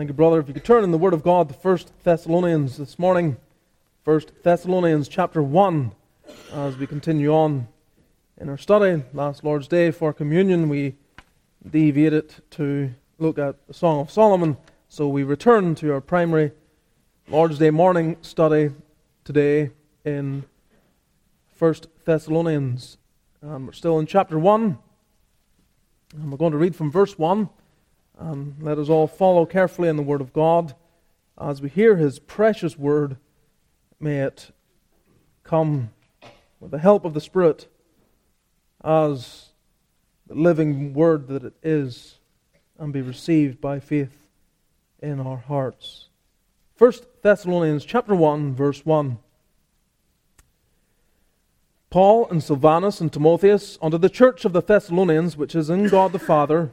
Thank you, brother. If you could turn in the Word of God to 1 Thessalonians this morning. 1 Thessalonians chapter 1, as we continue on in our study. Last Lord's Day for communion, we deviated to look at the Song of Solomon. So we return to our primary Lord's Day morning study today in 1 Thessalonians. And we're still in chapter 1. And we're going to read from verse 1. And let us all follow carefully in the Word of God as we hear His precious Word. May it come with the help of the Spirit as the living Word that it is and be received by faith in our hearts. 1 Thessalonians chapter 1 verse 1 Paul and Silvanus and Timotheus unto the church of the Thessalonians which is in God the Father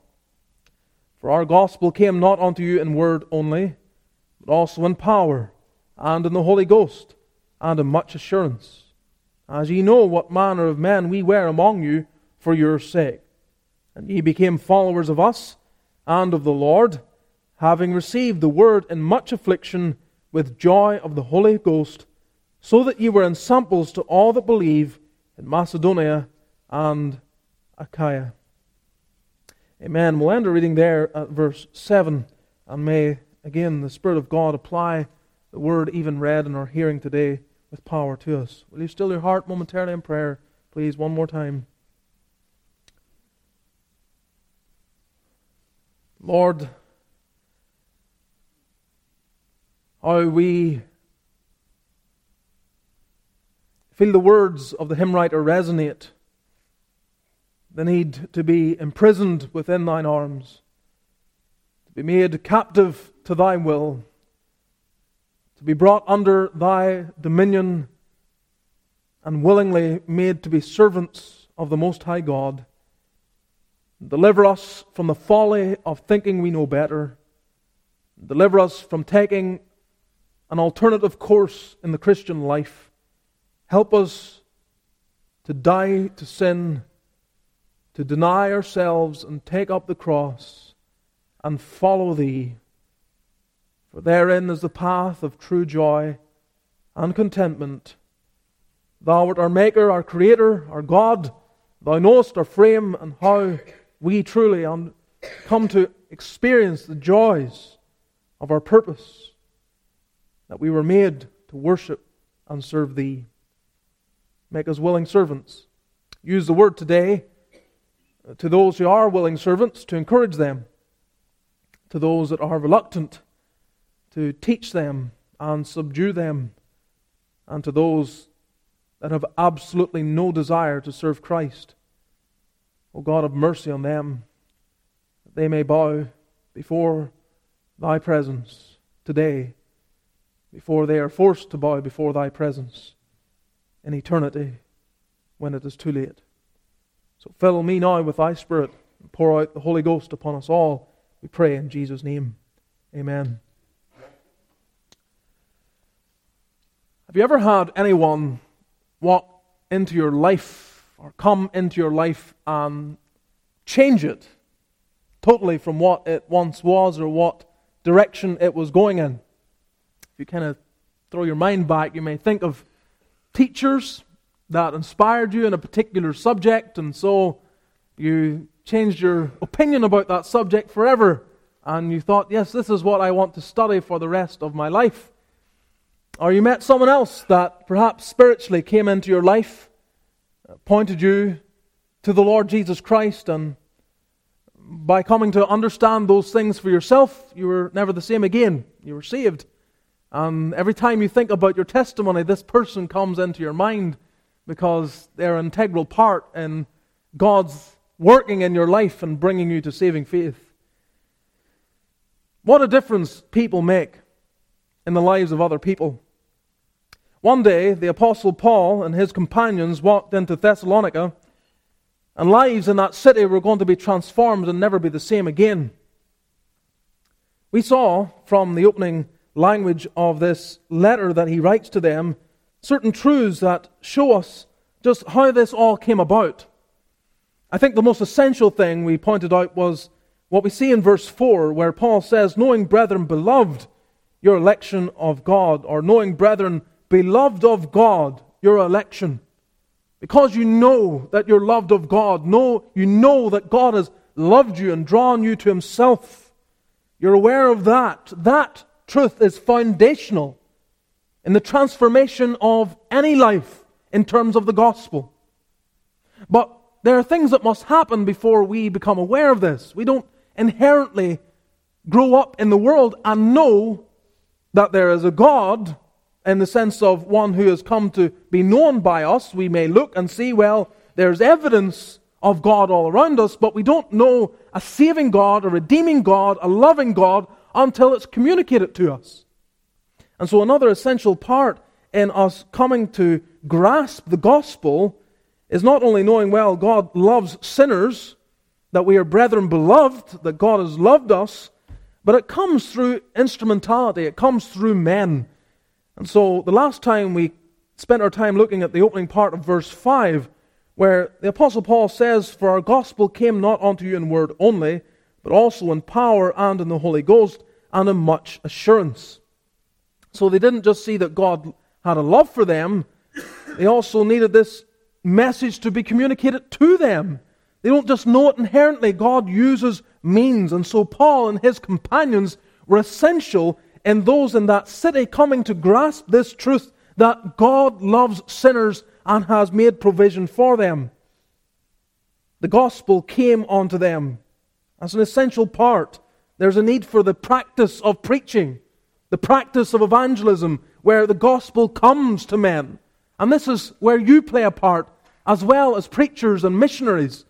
For our gospel came not unto you in word only, but also in power, and in the Holy Ghost, and in much assurance, as ye know what manner of men we were among you for your sake. And ye became followers of us and of the Lord, having received the word in much affliction with joy of the Holy Ghost, so that ye were ensamples to all that believe in Macedonia and Achaia. Amen. We'll end our reading there at verse 7, and may, again, the Spirit of God apply the word even read in our hearing today with power to us. Will you still your heart momentarily in prayer, please, one more time? Lord, how we feel the words of the hymn writer resonate, the need to be imprisoned within thine arms, to be made captive to thy will, to be brought under thy dominion, and willingly made to be servants of the Most High God. Deliver us from the folly of thinking we know better. Deliver us from taking an alternative course in the Christian life. Help us to die to sin, to deny ourselves and take up the cross and follow Thee. For therein is the path of true joy and contentment. Thou art our Maker, our Creator, our God. Thou knowest our frame and how we truly come to experience the joys of our purpose that we were made to worship and serve Thee. Make us willing servants. Use the word today to those who are willing servants to encourage them, to those that are reluctant to teach them and subdue them, and to those that have absolutely no desire to serve Christ. O God, have mercy on them, that they may bow before Thy presence today before they are forced to bow before thy presence in eternity when it is too late. So fill me now with thy Spirit and pour out the Holy Ghost upon us all, we pray in Jesus' name. Amen. Have you ever had anyone walk into your life or come into your life and change it totally from what it once was or what direction it was going in? If you kind of throw your mind back, you may think of teachers that inspired you in a particular subject, and so you changed your opinion about that subject forever, and you thought, yes, this is what I want to study for the rest of my life. Or you met someone else that perhaps spiritually came into your life, uh, pointed you to the Lord Jesus Christ, and by coming to understand those things for yourself, you were never the same again. You were saved. And every time you think about your testimony, this person comes into your mind because they're an integral part in God's working in your life and bringing you to saving faith. What a difference people make in the lives of other people. One day, the Apostle Paul and his companions walked into Thessalonica, and lives in that city were going to be transformed and never be the same again. We saw from the opening language of this letter that he writes to them certain truths that show us just how this all came about. I think the most essential thing we pointed out was what we see in verse 4, where Paul says, Knowing, brethren, beloved, your election of God, or knowing, brethren, beloved of God, your election. Because you know that you're loved of God, know, you know that God has loved you and drawn you to Himself. You're aware of that. That truth is foundational in the transformation of any life in terms of the gospel. But there are things that must happen before we become aware of this. We don't inherently grow up in the world and know that there is a God in the sense of one who has come to be known by us. We may look and see, well, there's evidence of God all around us, but we don't know a saving God, a redeeming God, a loving God until it's communicated to us. And so, another essential part in us coming to grasp the gospel is not only knowing, well, God loves sinners, that we are brethren beloved, that God has loved us, but it comes through instrumentality, it comes through men. And so, the last time we spent our time looking at the opening part of verse 5, where the Apostle Paul says, For our gospel came not unto you in word only, but also in power and in the Holy Ghost and in much assurance. So they didn't just see that God had a love for them, they also needed this message to be communicated to them. They don't just know it inherently, God uses means. And so Paul and his companions were essential in those in that city coming to grasp this truth that God loves sinners and has made provision for them. The gospel came onto them as an essential part. There's a need for the practice of preaching the practice of evangelism where the gospel comes to men. And this is where you play a part as well as preachers and missionaries.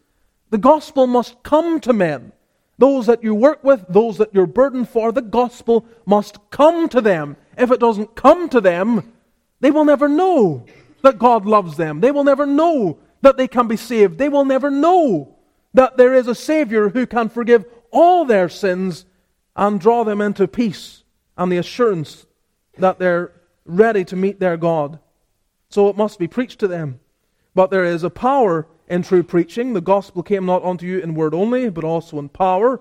The gospel must come to men. Those that you work with, those that you're burdened for, the gospel must come to them. If it doesn't come to them, they will never know that God loves them. They will never know that they can be saved. They will never know that there is a Savior who can forgive all their sins and draw them into peace and the assurance that they're ready to meet their God. So it must be preached to them. But there is a power in true preaching. The gospel came not unto you in word only, but also in power.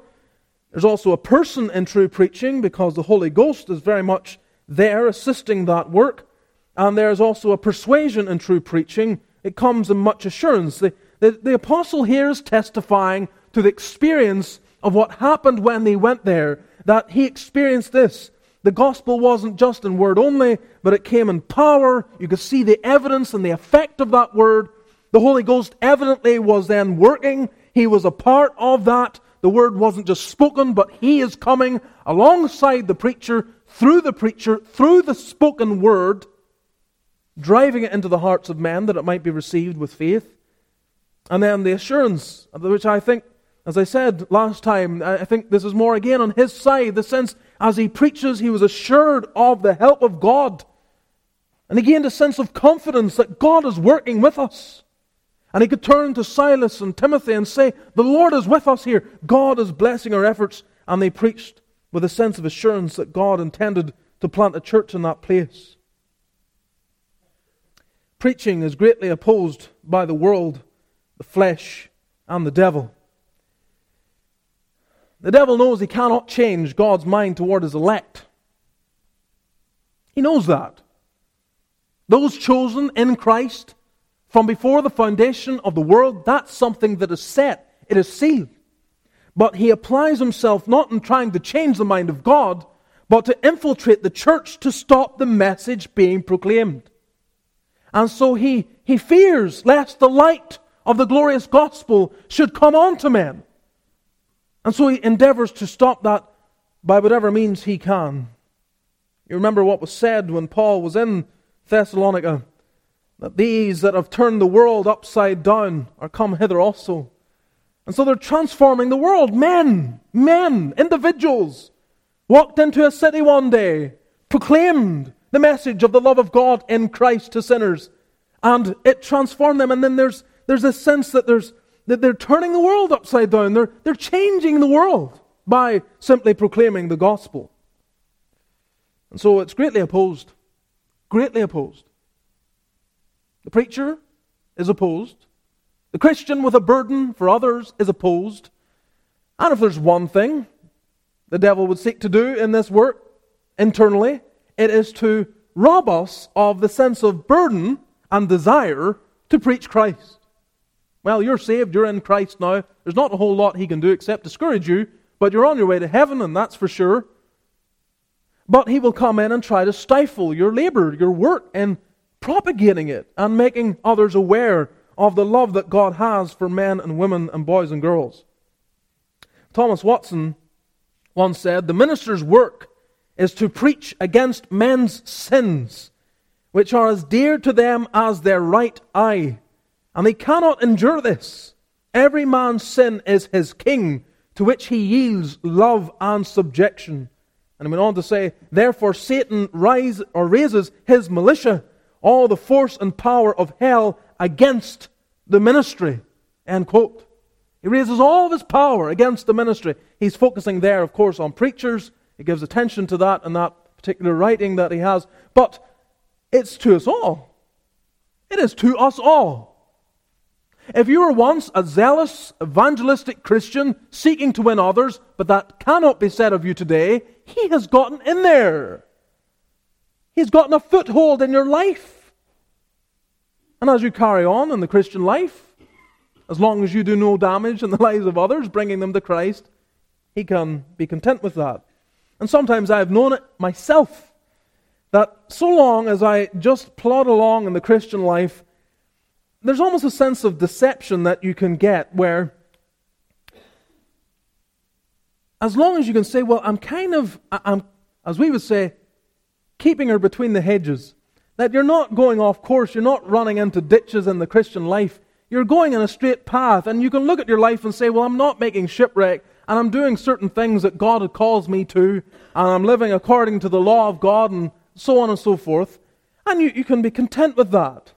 There's also a person in true preaching because the Holy Ghost is very much there assisting that work. And there's also a persuasion in true preaching. It comes in much assurance. The, the, the apostle here is testifying to the experience of what happened when they went there, that he experienced this the gospel wasn't just in word only, but it came in power. You could see the evidence and the effect of that word. The Holy Ghost evidently was then working. He was a part of that. The word wasn't just spoken, but He is coming alongside the preacher, through the preacher, through the spoken word, driving it into the hearts of men that it might be received with faith. And then the assurance, which I think, as I said last time, I think this is more again on His side, the sense as he preaches, he was assured of the help of God. And he gained a sense of confidence that God is working with us. And he could turn to Silas and Timothy and say, The Lord is with us here. God is blessing our efforts. And they preached with a sense of assurance that God intended to plant a church in that place. Preaching is greatly opposed by the world, the flesh, and the devil. The devil knows he cannot change God's mind toward his elect. He knows that. Those chosen in Christ from before the foundation of the world, that's something that is set, it is sealed. But he applies himself not in trying to change the mind of God, but to infiltrate the church to stop the message being proclaimed. And so he, he fears lest the light of the glorious gospel should come on to men. And so he endeavors to stop that by whatever means he can. You remember what was said when Paul was in Thessalonica that these that have turned the world upside down are come hither also. And so they're transforming the world. Men, men, individuals, walked into a city one day, proclaimed the message of the love of God in Christ to sinners. And it transformed them. And then there's, there's this sense that, there's, that they're turning the world upside down. They're, they're changing the world by simply proclaiming the gospel. And so it's greatly opposed. Greatly opposed. The preacher is opposed. The Christian with a burden for others is opposed. And if there's one thing the devil would seek to do in this work internally, it is to rob us of the sense of burden and desire to preach Christ. Well, you're saved, you're in Christ now. There's not a whole lot he can do except discourage you, but you're on your way to heaven, and that's for sure. But he will come in and try to stifle your labor, your work, in propagating it and making others aware of the love that God has for men and women and boys and girls. Thomas Watson once said, The minister's work is to preach against men's sins, which are as dear to them as their right eye. And they cannot endure this. Every man's sin is his king, to which he yields love and subjection. And he went on to say, Therefore Satan rise, or raises his militia, all the force and power of hell against the ministry. End quote. He raises all of his power against the ministry. He's focusing there, of course, on preachers. He gives attention to that and that particular writing that he has. But it's to us all. It is to us all. If you were once a zealous, evangelistic Christian seeking to win others, but that cannot be said of you today, he has gotten in there. He's gotten a foothold in your life. And as you carry on in the Christian life, as long as you do no damage in the lives of others, bringing them to Christ, he can be content with that. And sometimes I have known it myself that so long as I just plod along in the Christian life, there's almost a sense of deception that you can get where, as long as you can say, well, I'm kind of, I'm, as we would say, keeping her between the hedges, that you're not going off course, you're not running into ditches in the Christian life, you're going in a straight path, and you can look at your life and say, well, I'm not making shipwreck, and I'm doing certain things that God had calls me to, and I'm living according to the law of God, and so on and so forth. And you, you can be content with that.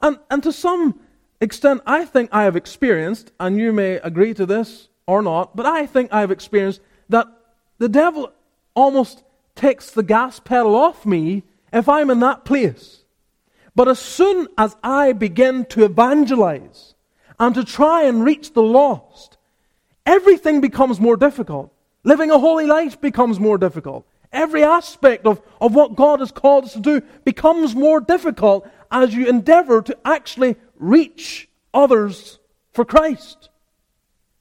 And, and to some extent, I think I have experienced, and you may agree to this or not, but I think I have experienced that the devil almost takes the gas pedal off me if I'm in that place. But as soon as I begin to evangelize and to try and reach the lost, everything becomes more difficult. Living a holy life becomes more difficult. Every aspect of, of what God has called us to do becomes more difficult as you endeavor to actually reach others for Christ.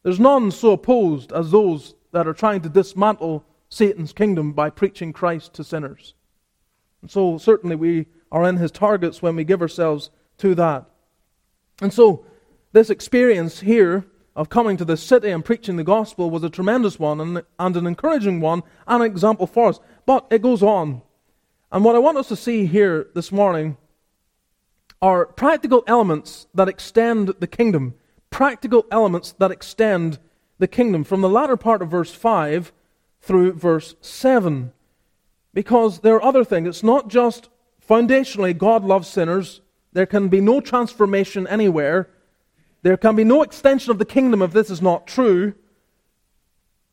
There's none so opposed as those that are trying to dismantle Satan's kingdom by preaching Christ to sinners. And so, certainly, we are in his targets when we give ourselves to that. And so, this experience here of coming to this city and preaching the gospel was a tremendous one and, and an encouraging one and an example for us. But it goes on. And what I want us to see here this morning are practical elements that extend the kingdom. Practical elements that extend the kingdom from the latter part of verse 5 through verse 7. Because there are other things. It's not just foundationally God loves sinners. There can be no transformation anywhere. There can be no extension of the kingdom if this is not true.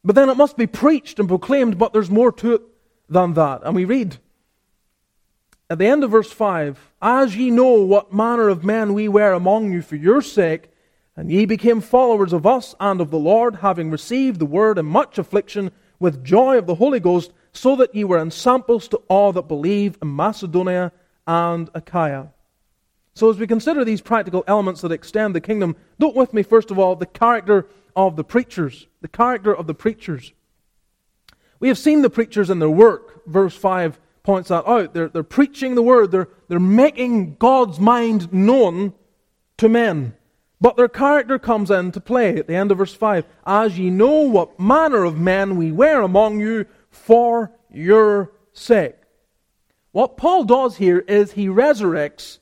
But then it must be preached and proclaimed, but there's more to it than that. And we read at the end of verse 5 As ye know what manner of men we were among you for your sake, and ye became followers of us and of the Lord, having received the word in much affliction with joy of the Holy Ghost, so that ye were ensamples to all that believe in Macedonia and Achaia. So, as we consider these practical elements that extend the kingdom, note with me, first of all, the character of the preachers. The character of the preachers. We have seen the preachers and their work. Verse 5 points that out. They're, they're preaching the word, they're, they're making God's mind known to men. But their character comes into play at the end of verse 5. As ye know what manner of men we were among you for your sake. What Paul does here is he resurrects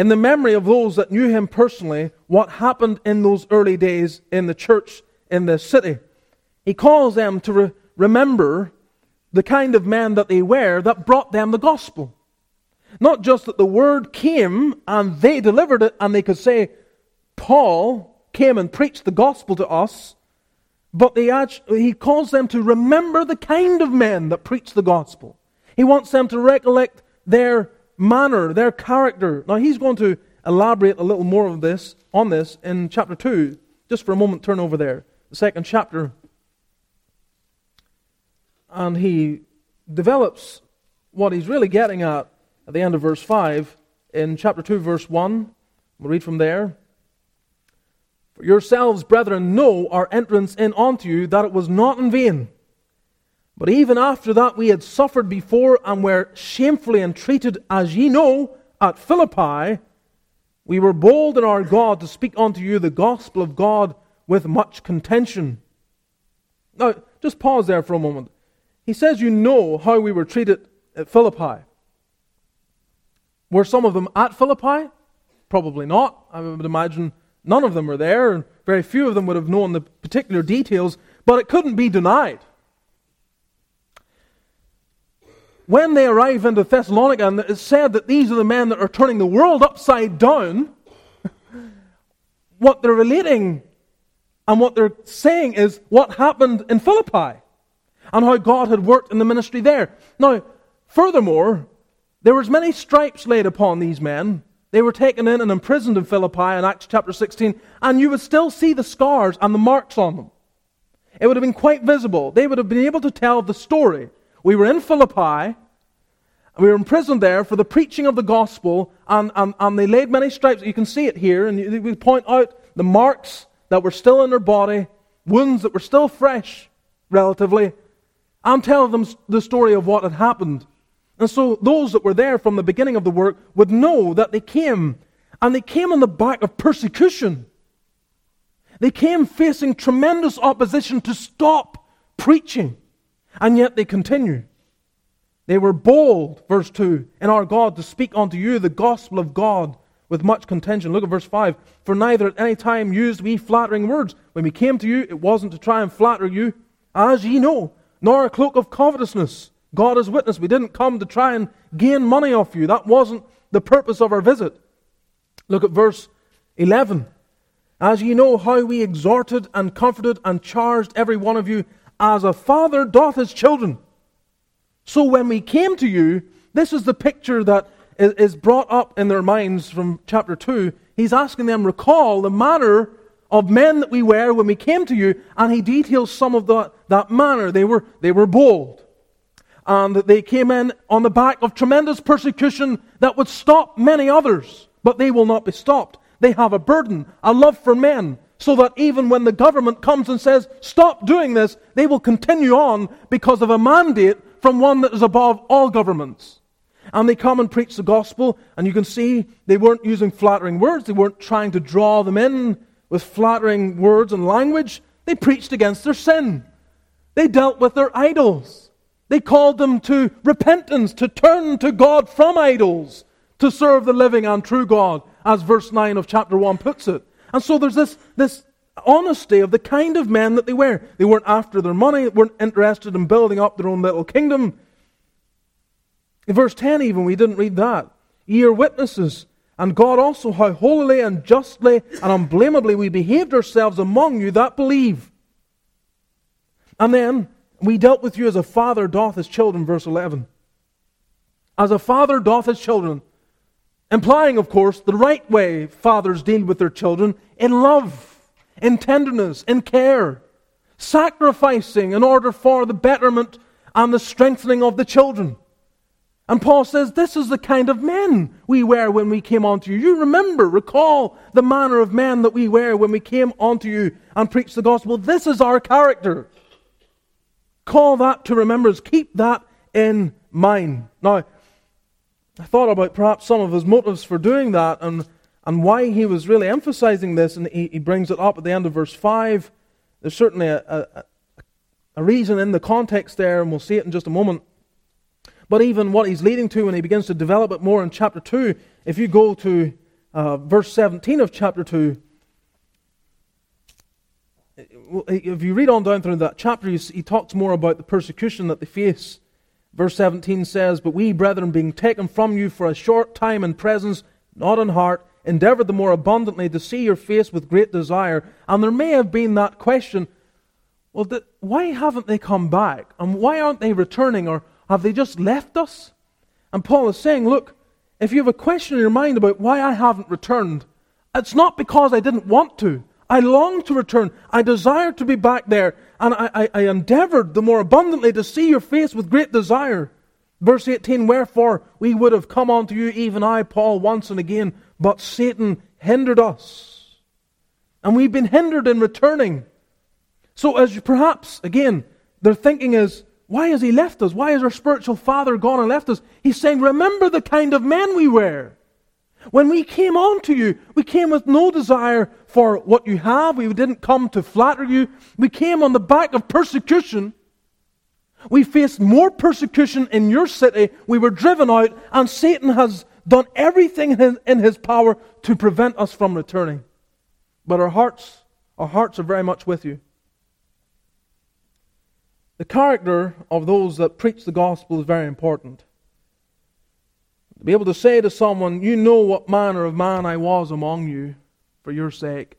in the memory of those that knew him personally what happened in those early days in the church in the city. He calls them to re- remember the kind of men that they were that brought them the gospel. Not just that the word came and they delivered it and they could say, Paul came and preached the gospel to us, but actually, he calls them to remember the kind of men that preached the gospel. He wants them to recollect their manner, their character. Now he's going to elaborate a little more of this on this in chapter 2. Just for a moment, turn over there. The second chapter. And he develops what he's really getting at at the end of verse 5 in chapter 2, verse 1. We'll read from there. For yourselves, brethren, know our entrance in unto you, that it was not in vain. But even after that we had suffered before and were shamefully entreated, as ye know, at Philippi, we were bold in our God to speak unto you the gospel of God with much contention. Now, just pause there for a moment. He says, You know how we were treated at Philippi. Were some of them at Philippi? Probably not. I would imagine none of them were there, and very few of them would have known the particular details, but it couldn't be denied. When they arrive into Thessalonica, and it's said that these are the men that are turning the world upside down, what they're relating and what they're saying is what happened in Philippi and how God had worked in the ministry there. Now, furthermore, there was many stripes laid upon these men. They were taken in and imprisoned in Philippi in Acts chapter 16, and you would still see the scars and the marks on them. It would have been quite visible. They would have been able to tell the story we were in Philippi. We were imprisoned there for the preaching of the gospel, and, and, and they laid many stripes. You can see it here, and we point out the marks that were still in their body, wounds that were still fresh, relatively, and tell them the story of what had happened. And so those that were there from the beginning of the work would know that they came, and they came on the back of persecution. They came facing tremendous opposition to stop preaching. And yet they continue. They were bold, verse 2, in our God to speak unto you the gospel of God with much contention. Look at verse 5. For neither at any time used we flattering words. When we came to you, it wasn't to try and flatter you, as ye know, nor a cloak of covetousness. God is witness. We didn't come to try and gain money off you. That wasn't the purpose of our visit. Look at verse 11. As ye know how we exhorted and comforted and charged every one of you as a father doth his children. So when we came to you, this is the picture that is brought up in their minds from chapter 2. He's asking them, recall the manner of men that we were when we came to you, and he details some of that, that manner. They were, they were bold. And they came in on the back of tremendous persecution that would stop many others, but they will not be stopped. They have a burden, a love for men, so that even when the government comes and says, stop doing this, they will continue on because of a mandate from one that is above all governments. And they come and preach the gospel, and you can see they weren't using flattering words. They weren't trying to draw them in with flattering words and language. They preached against their sin. They dealt with their idols. They called them to repentance, to turn to God from idols, to serve the living and true God, as verse 9 of chapter 1 puts it. And so there's this, this honesty of the kind of men that they were. They weren't after their money, weren't interested in building up their own little kingdom. In verse 10, even, we didn't read that. Ye are witnesses, and God also, how holily and justly and unblameably we behaved ourselves among you that believe. And then, we dealt with you as a father doth his children, verse 11. As a father doth his children. Implying, of course, the right way fathers deal with their children in love, in tenderness, in care, sacrificing in order for the betterment and the strengthening of the children. And Paul says, This is the kind of men we were when we came unto you. You remember, recall the manner of men that we were when we came unto you and preached the gospel. This is our character. Call that to remembrance. Keep that in mind. Now, I thought about perhaps some of his motives for doing that and, and why he was really emphasizing this, and he, he brings it up at the end of verse 5. There's certainly a, a, a reason in the context there, and we'll see it in just a moment. But even what he's leading to when he begins to develop it more in chapter 2, if you go to uh, verse 17 of chapter 2, if you read on down through that chapter, he talks more about the persecution that they face Verse 17 says, But we, brethren, being taken from you for a short time in presence, not in heart, endeavored the more abundantly to see your face with great desire. And there may have been that question well, why haven't they come back? And why aren't they returning? Or have they just left us? And Paul is saying, Look, if you have a question in your mind about why I haven't returned, it's not because I didn't want to. I long to return. I desire to be back there. And I, I, I, endeavored the more abundantly to see your face with great desire. Verse 18 Wherefore we would have come unto you, even I, Paul, once and again, but Satan hindered us. And we've been hindered in returning. So, as you, perhaps, again, their thinking is, why has he left us? Why has our spiritual father gone and left us? He's saying, remember the kind of men we were. When we came on to you, we came with no desire for what you have. We didn't come to flatter you. We came on the back of persecution. We faced more persecution in your city. We were driven out, and Satan has done everything in his power to prevent us from returning. But our hearts, our hearts are very much with you. The character of those that preach the gospel is very important. To be able to say to someone, You know what manner of man I was among you for your sake.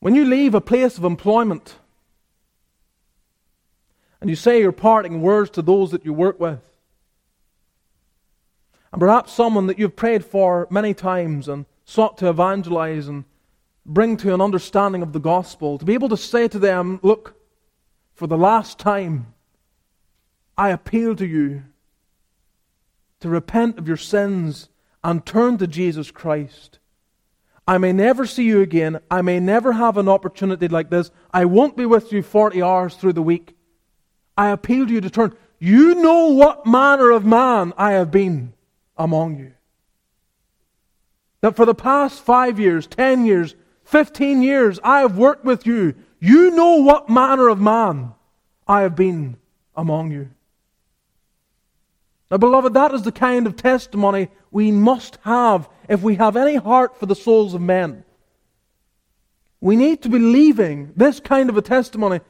When you leave a place of employment and you say your parting words to those that you work with, and perhaps someone that you've prayed for many times and sought to evangelize and bring to an understanding of the gospel, to be able to say to them, Look, for the last time, I appeal to you to repent of your sins and turn to Jesus Christ. I may never see you again. I may never have an opportunity like this. I won't be with you 40 hours through the week. I appeal to you to turn. You know what manner of man I have been among you. That for the past five years, ten years, fifteen years, I have worked with you. You know what manner of man I have been among you. Now, beloved, that is the kind of testimony we must have if we have any heart for the souls of men. We need to be leaving this kind of a testimony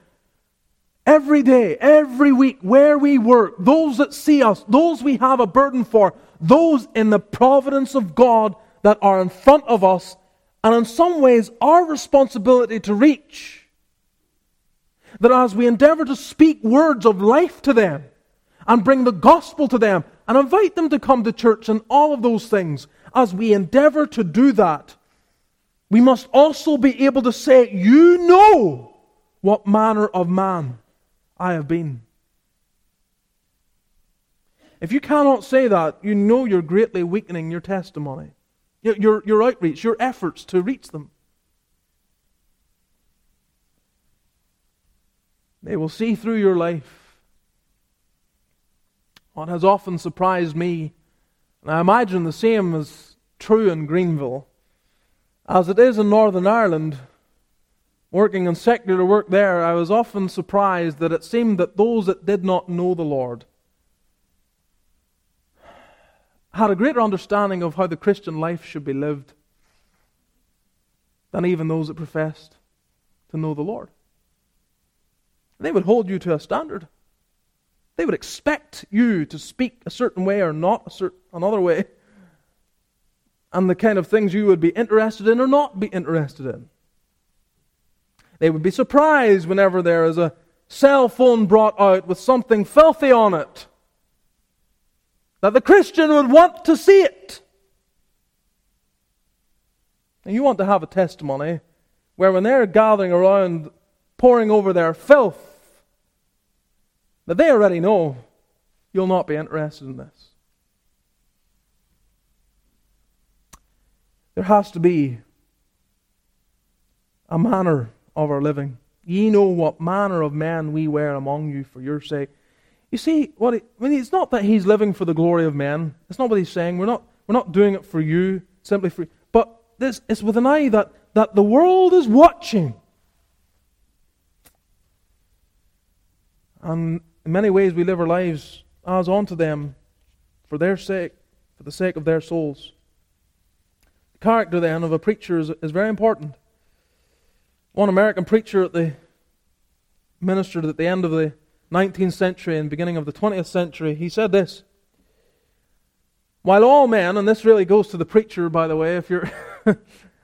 every day, every week, where we work, those that see us, those we have a burden for, those in the providence of God that are in front of us, and in some ways our responsibility to reach. That as we endeavor to speak words of life to them, and bring the gospel to them and invite them to come to church and all of those things. As we endeavor to do that, we must also be able to say, You know what manner of man I have been. If you cannot say that, you know you're greatly weakening your testimony, your, your outreach, your efforts to reach them. They will see through your life what has often surprised me, and I imagine the same is true in Greenville, as it is in Northern Ireland, working in secular work there, I was often surprised that it seemed that those that did not know the Lord had a greater understanding of how the Christian life should be lived than even those that professed to know the Lord. They would hold you to a standard. They would expect you to speak a certain way or not certain, another way. And the kind of things you would be interested in or not be interested in. They would be surprised whenever there is a cell phone brought out with something filthy on it. That the Christian would want to see it. And you want to have a testimony where when they're gathering around, pouring over their filth, that they already know you'll not be interested in this. There has to be a manner of our living. Ye know what manner of men we were among you for your sake. You see, what I mean, it's not that he's living for the glory of men. It's not what he's saying. We're not, we're not doing it for you, simply for you. But this is with an eye that, that the world is watching. And in many ways, we live our lives as unto them for their sake, for the sake of their souls. The character, then, of a preacher is, is very important. One American preacher at the ministered at the end of the 19th century and beginning of the 20th century, he said this. While all men, and this really goes to the preacher, by the way, if you're, but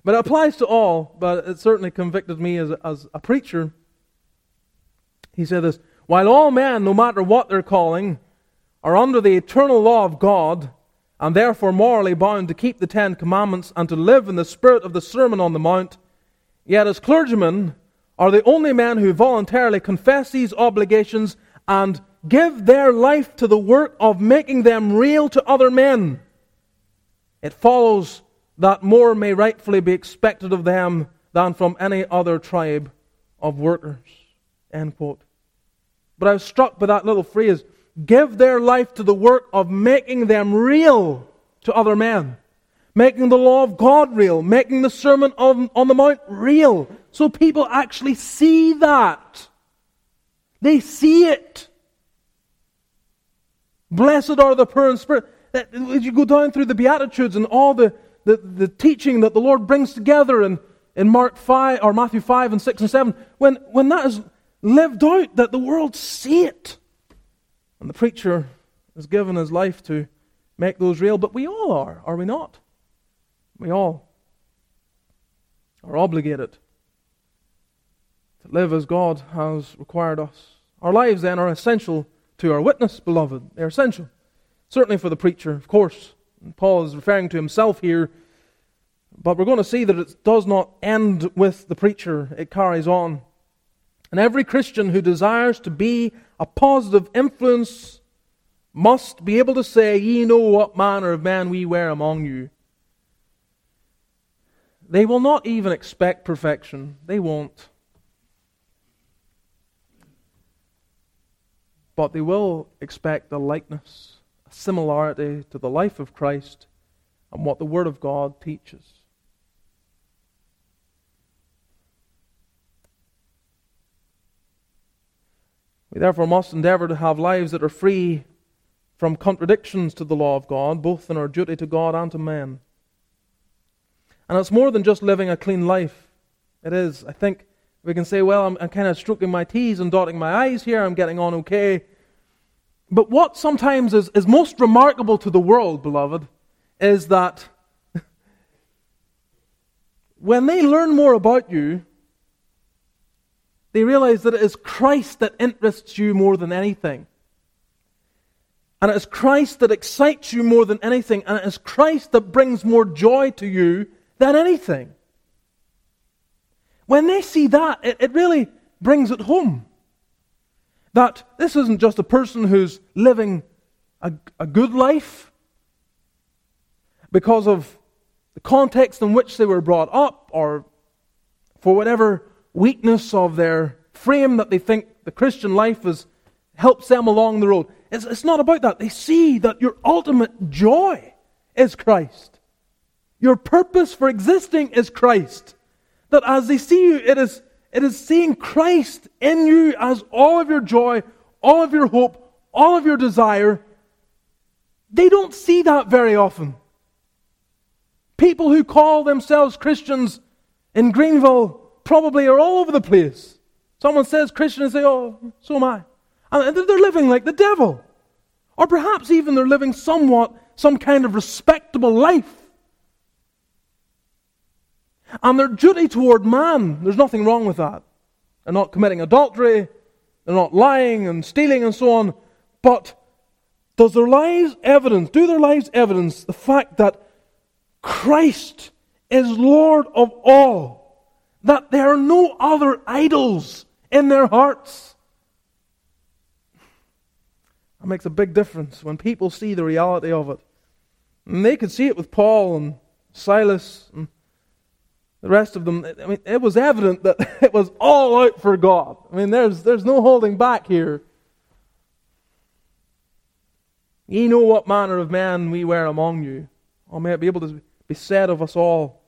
it applies to all, but it certainly convicted me as, as a preacher. He said this While all men, no matter what their calling, are under the eternal law of God, and therefore morally bound to keep the Ten Commandments and to live in the spirit of the Sermon on the Mount, yet as clergymen are the only men who voluntarily confess these obligations and give their life to the work of making them real to other men. It follows that more may rightfully be expected of them than from any other tribe of workers. End quote. But I was struck by that little phrase give their life to the work of making them real to other men, making the law of God real, making the Sermon on, on the Mount real, so people actually see that. They see it. Blessed are the poor in spirit. As you go down through the Beatitudes and all the, the, the teaching that the Lord brings together in, in Mark 5 or Matthew 5 and 6 and 7, when, when that is lived out, that the world see it. And the preacher has given his life to make those real, but we all are, are we not? We all are obligated to live as God has required us. Our lives then are essential to our witness, beloved. They're essential. Certainly for the preacher, of course. And Paul is referring to himself here, but we're going to see that it does not end with the preacher, it carries on. And every Christian who desires to be a positive influence must be able to say, Ye know what manner of man we were among you. They will not even expect perfection. They won't. But they will expect a likeness, a similarity to the life of Christ and what the Word of God teaches. We therefore must endeavor to have lives that are free from contradictions to the law of God, both in our duty to God and to men. And it's more than just living a clean life. It is. I think we can say, well, I'm, I'm kind of stroking my T's and dotting my I's here, I'm getting on okay. But what sometimes is, is most remarkable to the world, beloved, is that when they learn more about you, they realize that it is Christ that interests you more than anything. And it is Christ that excites you more than anything. And it is Christ that brings more joy to you than anything. When they see that, it, it really brings it home. That this isn't just a person who's living a, a good life because of the context in which they were brought up or for whatever weakness of their frame that they think the Christian life has helps them along the road. It's, it's not about that. They see that your ultimate joy is Christ. Your purpose for existing is Christ. That as they see you, it is, it is seeing Christ in you as all of your joy, all of your hope, all of your desire. They don't see that very often. People who call themselves Christians in Greenville probably are all over the place. Someone says Christian and say, oh, so am I. And they're living like the devil. Or perhaps even they're living somewhat, some kind of respectable life. And their duty toward man, there's nothing wrong with that. They're not committing adultery, they're not lying and stealing and so on. But does their lives evidence, do their lives evidence the fact that Christ is Lord of all? That there are no other idols in their hearts. That makes a big difference when people see the reality of it. And they could see it with Paul and Silas and the rest of them. I mean, it was evident that it was all out for God. I mean, there's, there's no holding back here. Ye know what manner of man we were among you. Or may it be able to be said of us all.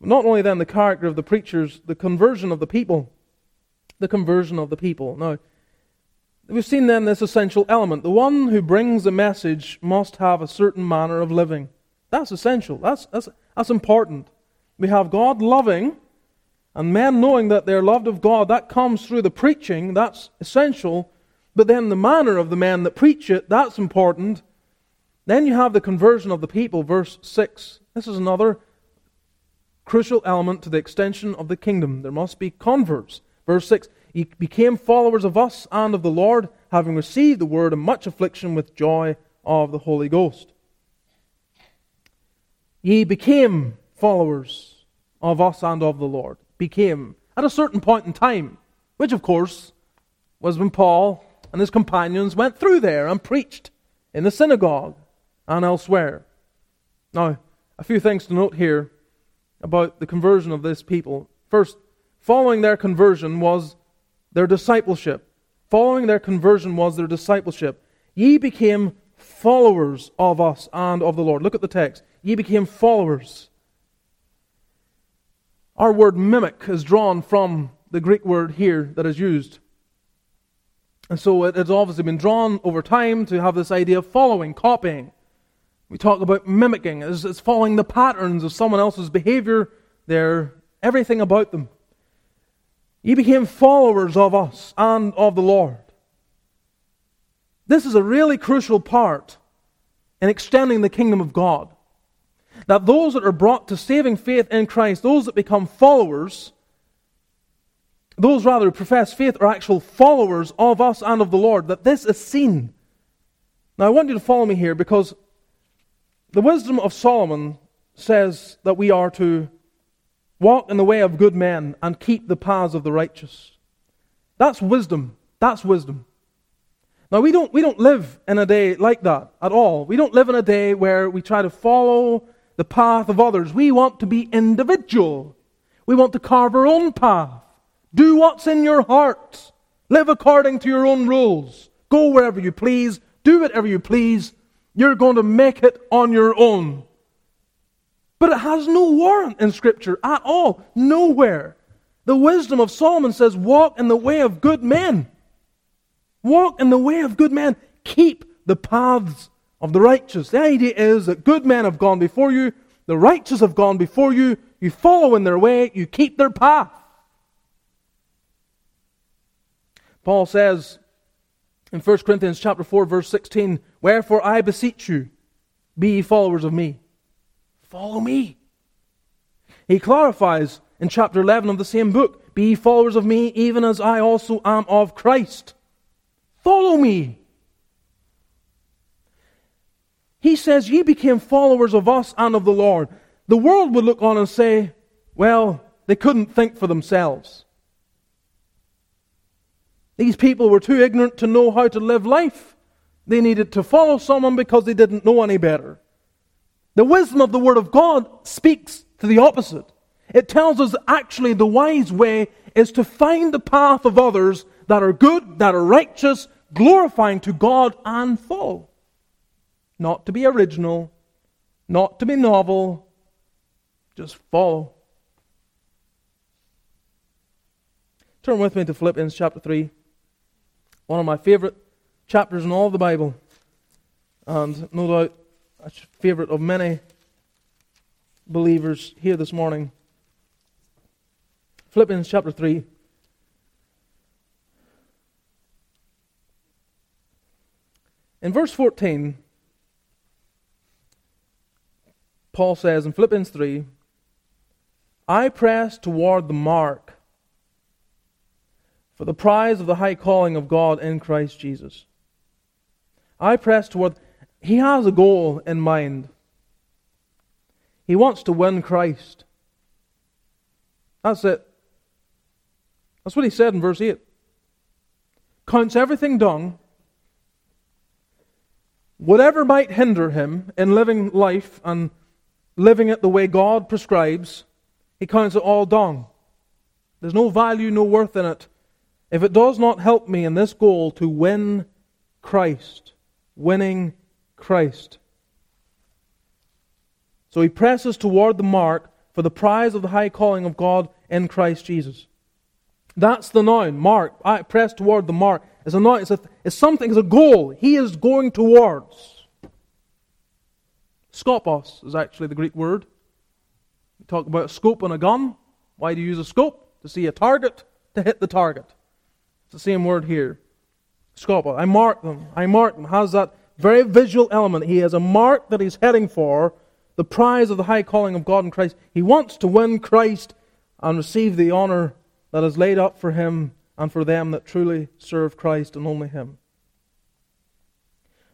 Not only then the character of the preachers, the conversion of the people. The conversion of the people. Now, we've seen then this essential element. The one who brings a message must have a certain manner of living. That's essential. That's, that's, that's important. We have God loving, and men knowing that they're loved of God. That comes through the preaching. That's essential. But then the manner of the men that preach it, that's important. Then you have the conversion of the people, verse 6. This is another crucial element to the extension of the kingdom. There must be converts. Verse 6 Ye became followers of us and of the Lord, having received the word in much affliction with joy of the Holy Ghost. Ye became followers of us and of the Lord. Became. At a certain point in time, which of course was when Paul and his companions went through there and preached in the synagogue and elsewhere. Now, a few things to note here about the conversion of this people. First, following their conversion was their discipleship. Following their conversion was their discipleship. Ye became followers of us and of the Lord. Look at the text. Ye became followers. Our word mimic is drawn from the Greek word here that is used. And so it has obviously been drawn over time to have this idea of following, copying. We talk about mimicking as, as following the patterns of someone else's behavior, their everything about them. Ye became followers of us and of the Lord. This is a really crucial part in extending the kingdom of God. That those that are brought to saving faith in Christ, those that become followers, those rather who profess faith are actual followers of us and of the Lord, that this is seen. Now I want you to follow me here because the wisdom of Solomon says that we are to walk in the way of good men and keep the paths of the righteous. That's wisdom. That's wisdom. Now, we don't, we don't live in a day like that at all. We don't live in a day where we try to follow the path of others. We want to be individual. We want to carve our own path. Do what's in your heart. Live according to your own rules. Go wherever you please. Do whatever you please. You're going to make it on your own. But it has no warrant in Scripture at all. Nowhere. The wisdom of Solomon says, walk in the way of good men. Walk in the way of good men. Keep the paths of the righteous. The idea is that good men have gone before you, the righteous have gone before you. You follow in their way, you keep their path. Paul says in 1 Corinthians chapter 4 verse 16, "Wherefore I beseech you, be ye followers of me." Follow me. He clarifies in chapter 11 of the same book, "Be ye followers of me, even as I also am of Christ." Follow me. He says, Ye became followers of us and of the Lord. The world would look on and say, Well, they couldn't think for themselves. These people were too ignorant to know how to live life. They needed to follow someone because they didn't know any better. The wisdom of the Word of God speaks to the opposite. It tells us actually the wise way is to find the path of others that are good, that are righteous, glorifying to God and follow. Not to be original, not to be novel, just follow. Turn with me to Philippians chapter 3 one of my favorite chapters in all the Bible, and no doubt a favorite of many believers here this morning. Philippians chapter 3. In verse 14, Paul says in Philippians 3 I press toward the mark for the prize of the high calling of God in Christ Jesus. I press toward, he has a goal in mind. He wants to win Christ. That's it. That's what he said in verse 8. Counts everything done, Whatever might hinder him in living life and living it the way God prescribes, he counts it all done. There's no value, no worth in it if it does not help me in this goal to win Christ, winning Christ. So he presses toward the mark for the prize of the high calling of God in Christ Jesus. That's the noun, mark. I press toward the mark. It's a noun, it's, a, it's something, it's a goal. He is going towards. Skopos is actually the Greek word. We talk about a scope on a gun. Why do you use a scope? To see a target, to hit the target. It's the same word here. Scott, I mark them. I mark them. Has that very visual element. He has a mark that he's heading for, the prize of the high calling of God in Christ. He wants to win Christ and receive the honor that is laid up for him and for them that truly serve Christ and only him.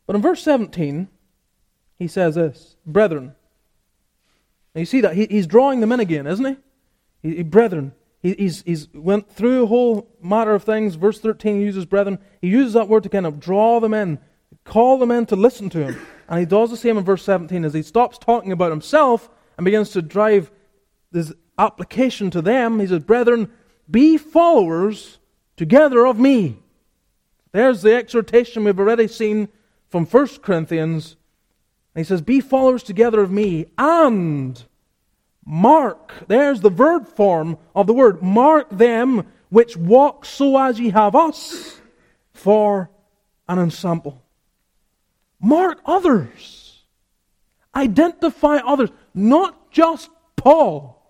But in verse 17, he says this Brethren. And you see that? He, he's drawing them in again, isn't he? he, he brethren. He, he's, he's went through a whole matter of things. Verse 13 he uses brethren. He uses that word to kind of draw them in, call them in to listen to him. And he does the same in verse 17 as he stops talking about himself and begins to drive this application to them. He says, Brethren, be followers together of me. There's the exhortation we've already seen from 1 Corinthians. And he says, Be followers together of me and mark. There's the verb form of the word. Mark them which walk so as ye have us for an ensample. Mark others. Identify others. Not just Paul,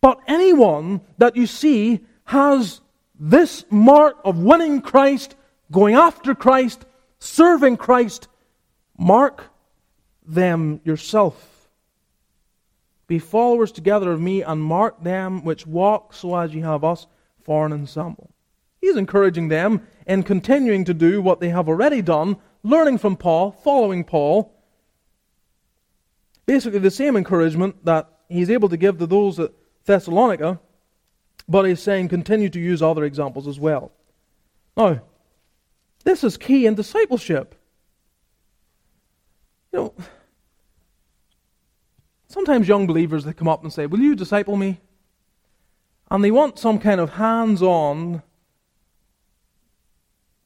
but anyone that you see has this mark of winning Christ, going after Christ, serving Christ, mark them yourself. Be followers together of me, and mark them which walk so as ye have us for an ensample. He's encouraging them in continuing to do what they have already done, learning from Paul, following Paul. Basically, the same encouragement that he's able to give to those at Thessalonica but he's saying continue to use other examples as well. Now, this is key in discipleship. You know, sometimes young believers they come up and say, "Will you disciple me?" And they want some kind of hands-on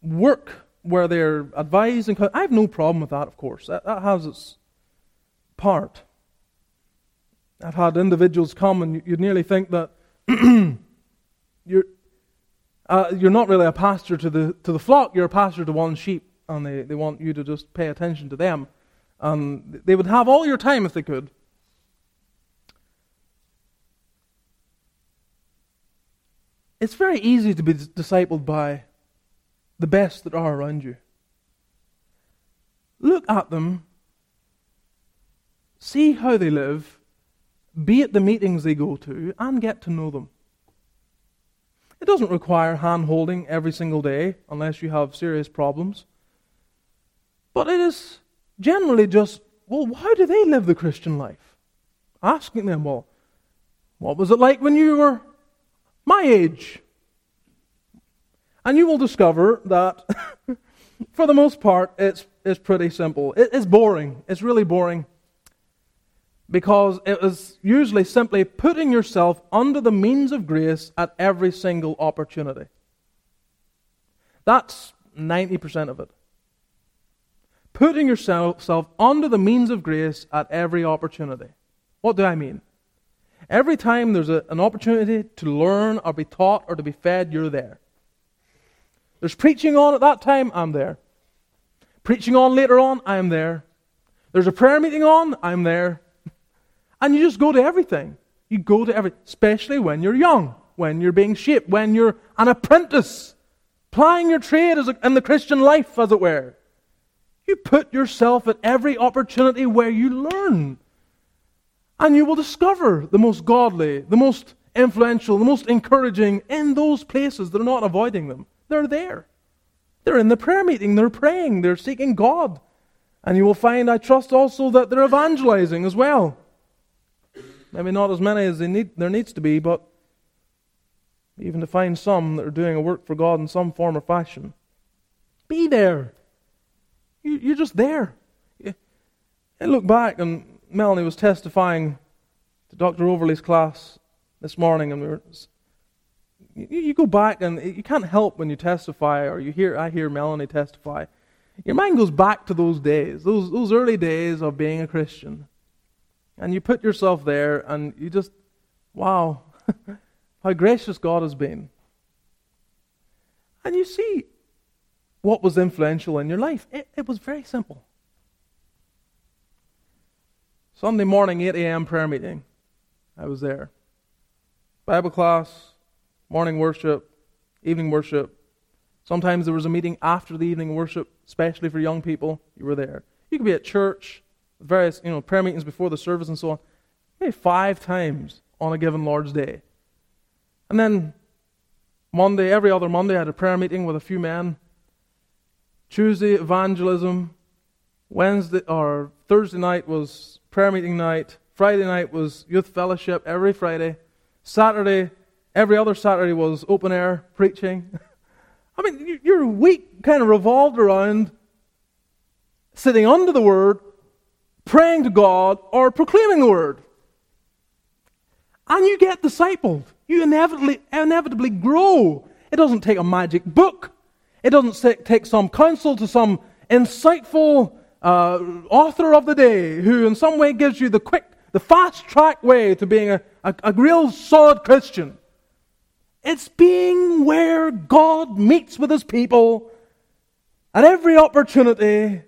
work where they're advising. I have no problem with that, of course. That, that has its part. I've had individuals come and you'd nearly think that you're, uh, you're not really a pastor to the, to the flock, you're a pastor to one sheep, and they, they want you to just pay attention to them. And they would have all your time if they could. It's very easy to be discipled by the best that are around you. Look at them, see how they live, be at the meetings they go to, and get to know them. It doesn't require hand holding every single day unless you have serious problems. But it is generally just, well, how do they live the Christian life? Asking them, well, what was it like when you were my age? And you will discover that, for the most part, it's, it's pretty simple. It, it's boring. It's really boring because it is usually simply putting yourself under the means of grace at every single opportunity. That's 90% of it. Putting yourself under the means of grace at every opportunity. What do I mean? Every time there's a, an opportunity to learn or be taught or to be fed, you're there. There's preaching on at that time, I'm there. Preaching on later on, I'm there. There's a prayer meeting on, I'm there. And you just go to everything. You go to everything, especially when you're young, when you're being shaped, when you're an apprentice, plying your trade as a, in the Christian life, as it were. You put yourself at every opportunity where you learn. And you will discover the most godly, the most influential, the most encouraging in those places. They're not avoiding them, they're there. They're in the prayer meeting, they're praying, they're seeking God. And you will find, I trust also, that they're evangelizing as well. Maybe not as many as need, there needs to be, but even to find some that are doing a work for God in some form or fashion. Be there. You, you're just there. I look back, and Melanie was testifying to Dr. Overley's class this morning, and we were. You, you go back, and you can't help when you testify, or you hear. I hear Melanie testify. Your mind goes back to those days, those those early days of being a Christian. And you put yourself there and you just, wow, how gracious God has been. And you see what was influential in your life. It, it was very simple. Sunday morning, 8 a.m. prayer meeting. I was there. Bible class, morning worship, evening worship, Sometimes there was a meeting after the evening worship, especially for young people. You were there. You could be at church, various you know prayer meetings before the service and so on. Maybe five times on a given Lord's Day. And then Monday, every other Monday, I had a prayer meeting with a few men. Tuesday, evangelism. Wednesday or Thursday night was prayer meeting night. Friday night was youth fellowship every Friday. Saturday, every other Saturday was open air preaching. I mean, your week kind of revolved around sitting under the Word, praying to God, or proclaiming the Word. And you get discipled. You inevitably, inevitably grow. It doesn't take a magic book. It doesn't take some counsel to some insightful uh, author of the day who, in some way, gives you the quick, the fast track way to being a, a, a real solid Christian. It's being where God meets with his people at every opportunity,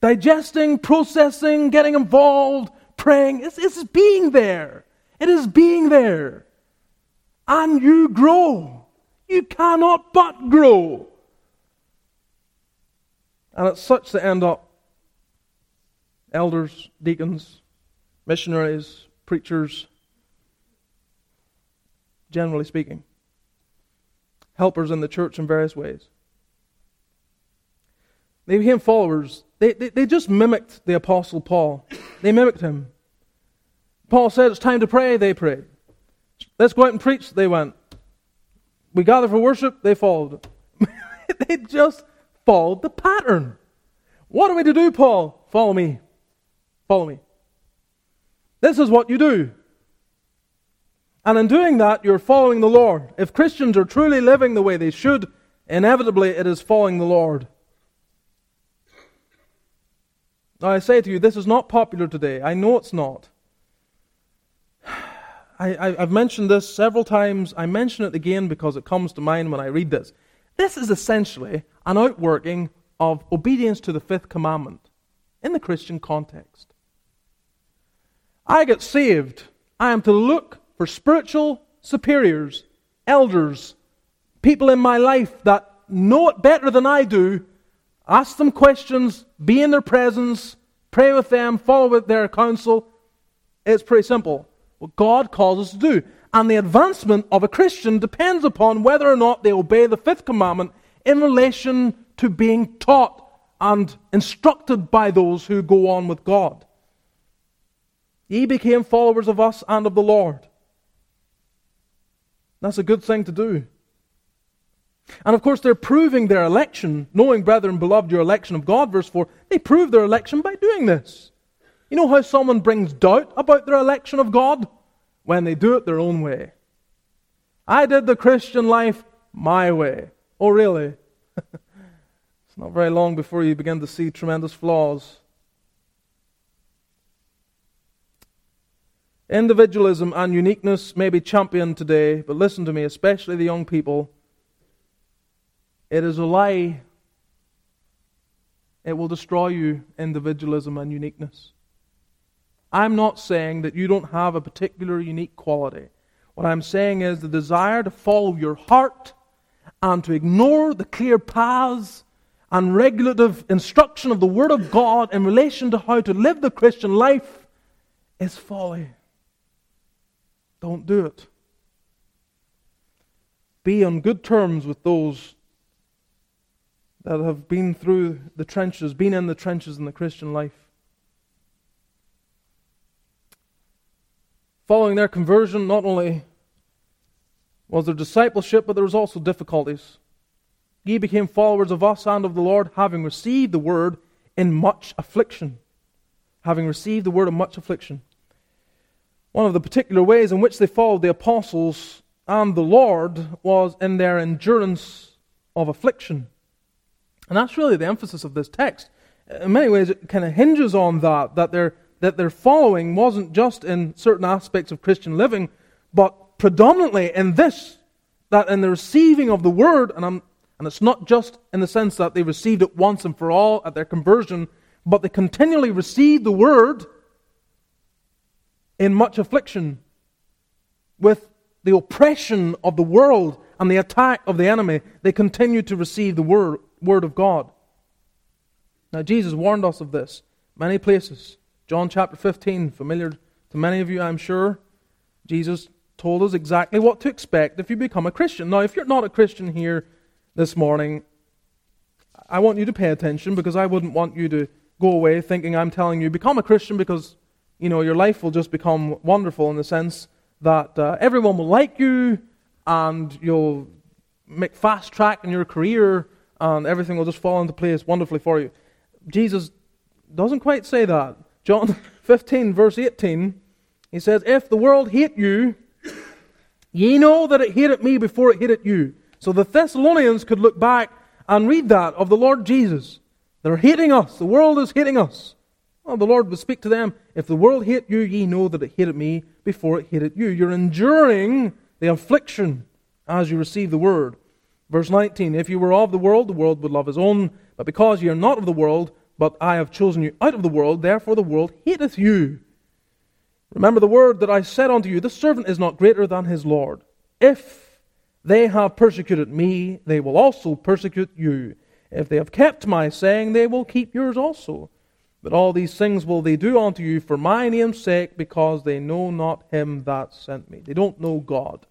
digesting, processing, getting involved, praying. It's, it's being there. It is being there. And you grow. You cannot but grow. And it's such that end up elders, deacons, missionaries, preachers, generally speaking helpers in the church in various ways. They became followers. They, they, they just mimicked the Apostle Paul, they mimicked him. Paul said, It's time to pray, they prayed. Let's go out and preach, they went. We gather for worship, they followed. they just followed the pattern. What are we to do, Paul? Follow me. Follow me. This is what you do. And in doing that, you're following the Lord. If Christians are truly living the way they should, inevitably it is following the Lord. Now, I say to you, this is not popular today. I know it's not. I, have mentioned this several times. I mention it again because it comes to mind when I read this. This is essentially an outworking of obedience to the fifth commandment in the Christian context. I get saved. I am to look for spiritual superiors, elders, people in my life that know it better than I do, ask them questions, be in their presence, pray with them, follow with their counsel. It's pretty simple. What God calls us to do. And the advancement of a Christian depends upon whether or not they obey the fifth commandment in relation to being taught and instructed by those who go on with God. Ye became followers of us and of the Lord. That's a good thing to do. And of course, they're proving their election, knowing, brethren, beloved, your election of God, verse 4. They prove their election by doing this. You know how someone brings doubt about their election of God? When they do it their own way. I did the Christian life my way. Oh, really? it's not very long before you begin to see tremendous flaws. Individualism and uniqueness may be championed today, but listen to me, especially the young people. It is a lie. It will destroy you, individualism and uniqueness. I'm not saying that you don't have a particular unique quality. What I'm saying is the desire to follow your heart and to ignore the clear paths and regulative instruction of the Word of God in relation to how to live the Christian life is folly. Don't do it. Be on good terms with those that have been through the trenches, been in the trenches in the Christian life. Following their conversion, not only was there discipleship, but there was also difficulties. Ye became followers of us and of the Lord, having received the word in much affliction. Having received the word of much affliction. One of the particular ways in which they followed the apostles and the Lord was in their endurance of affliction. And that's really the emphasis of this text. In many ways, it kind of hinges on that, that their, that their following wasn't just in certain aspects of Christian living, but predominantly in this, that in the receiving of the word, and, I'm, and it's not just in the sense that they received it once and for all at their conversion, but they continually received the word in much affliction with the oppression of the world and the attack of the enemy, they continued to receive the word, word of God. Now, Jesus warned us of this many places. John chapter 15, familiar to many of you, I'm sure. Jesus told us exactly what to expect if you become a Christian. Now, if you're not a Christian here this morning, I want you to pay attention because I wouldn't want you to go away thinking I'm telling you become a Christian because you know your life will just become wonderful in the sense that uh, everyone will like you and you'll make fast track in your career and everything will just fall into place wonderfully for you. Jesus doesn't quite say that. John 15, verse 18, he says, If the world hate you, ye know that it hated me before it hated you. So the Thessalonians could look back and read that of the Lord Jesus. They're hating us. The world is hating us. Well, the Lord would speak to them, If the world hate you, ye know that it hated me before it hated you. You're enduring the affliction as you receive the word. Verse 19 If you were of the world, the world would love his own. But because ye are not of the world, but I have chosen you out of the world, therefore the world hateth you. Remember the word that I said unto you, The servant is not greater than his Lord. If they have persecuted me, they will also persecute you. If they have kept my saying, they will keep yours also. But all these things will they do unto you for my name's sake, because they know not him that sent me. They don't know God.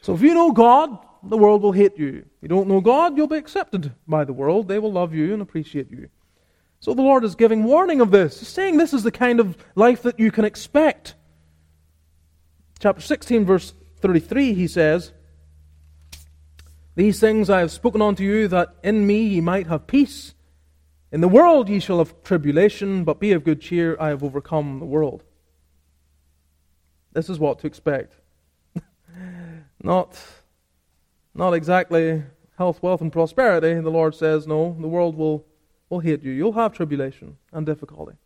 So if you know God, the world will hate you. If you don't know God, you'll be accepted by the world. They will love you and appreciate you. So the Lord is giving warning of this. He's saying this is the kind of life that you can expect. Chapter 16, verse 33, he says, These things I have spoken unto you, that in me ye might have peace. In the world ye shall have tribulation, but be of good cheer, I have overcome the world. This is what to expect. not, not exactly health, wealth, and prosperity. The Lord says, no, the world will, will hate you. You'll have tribulation and difficulty.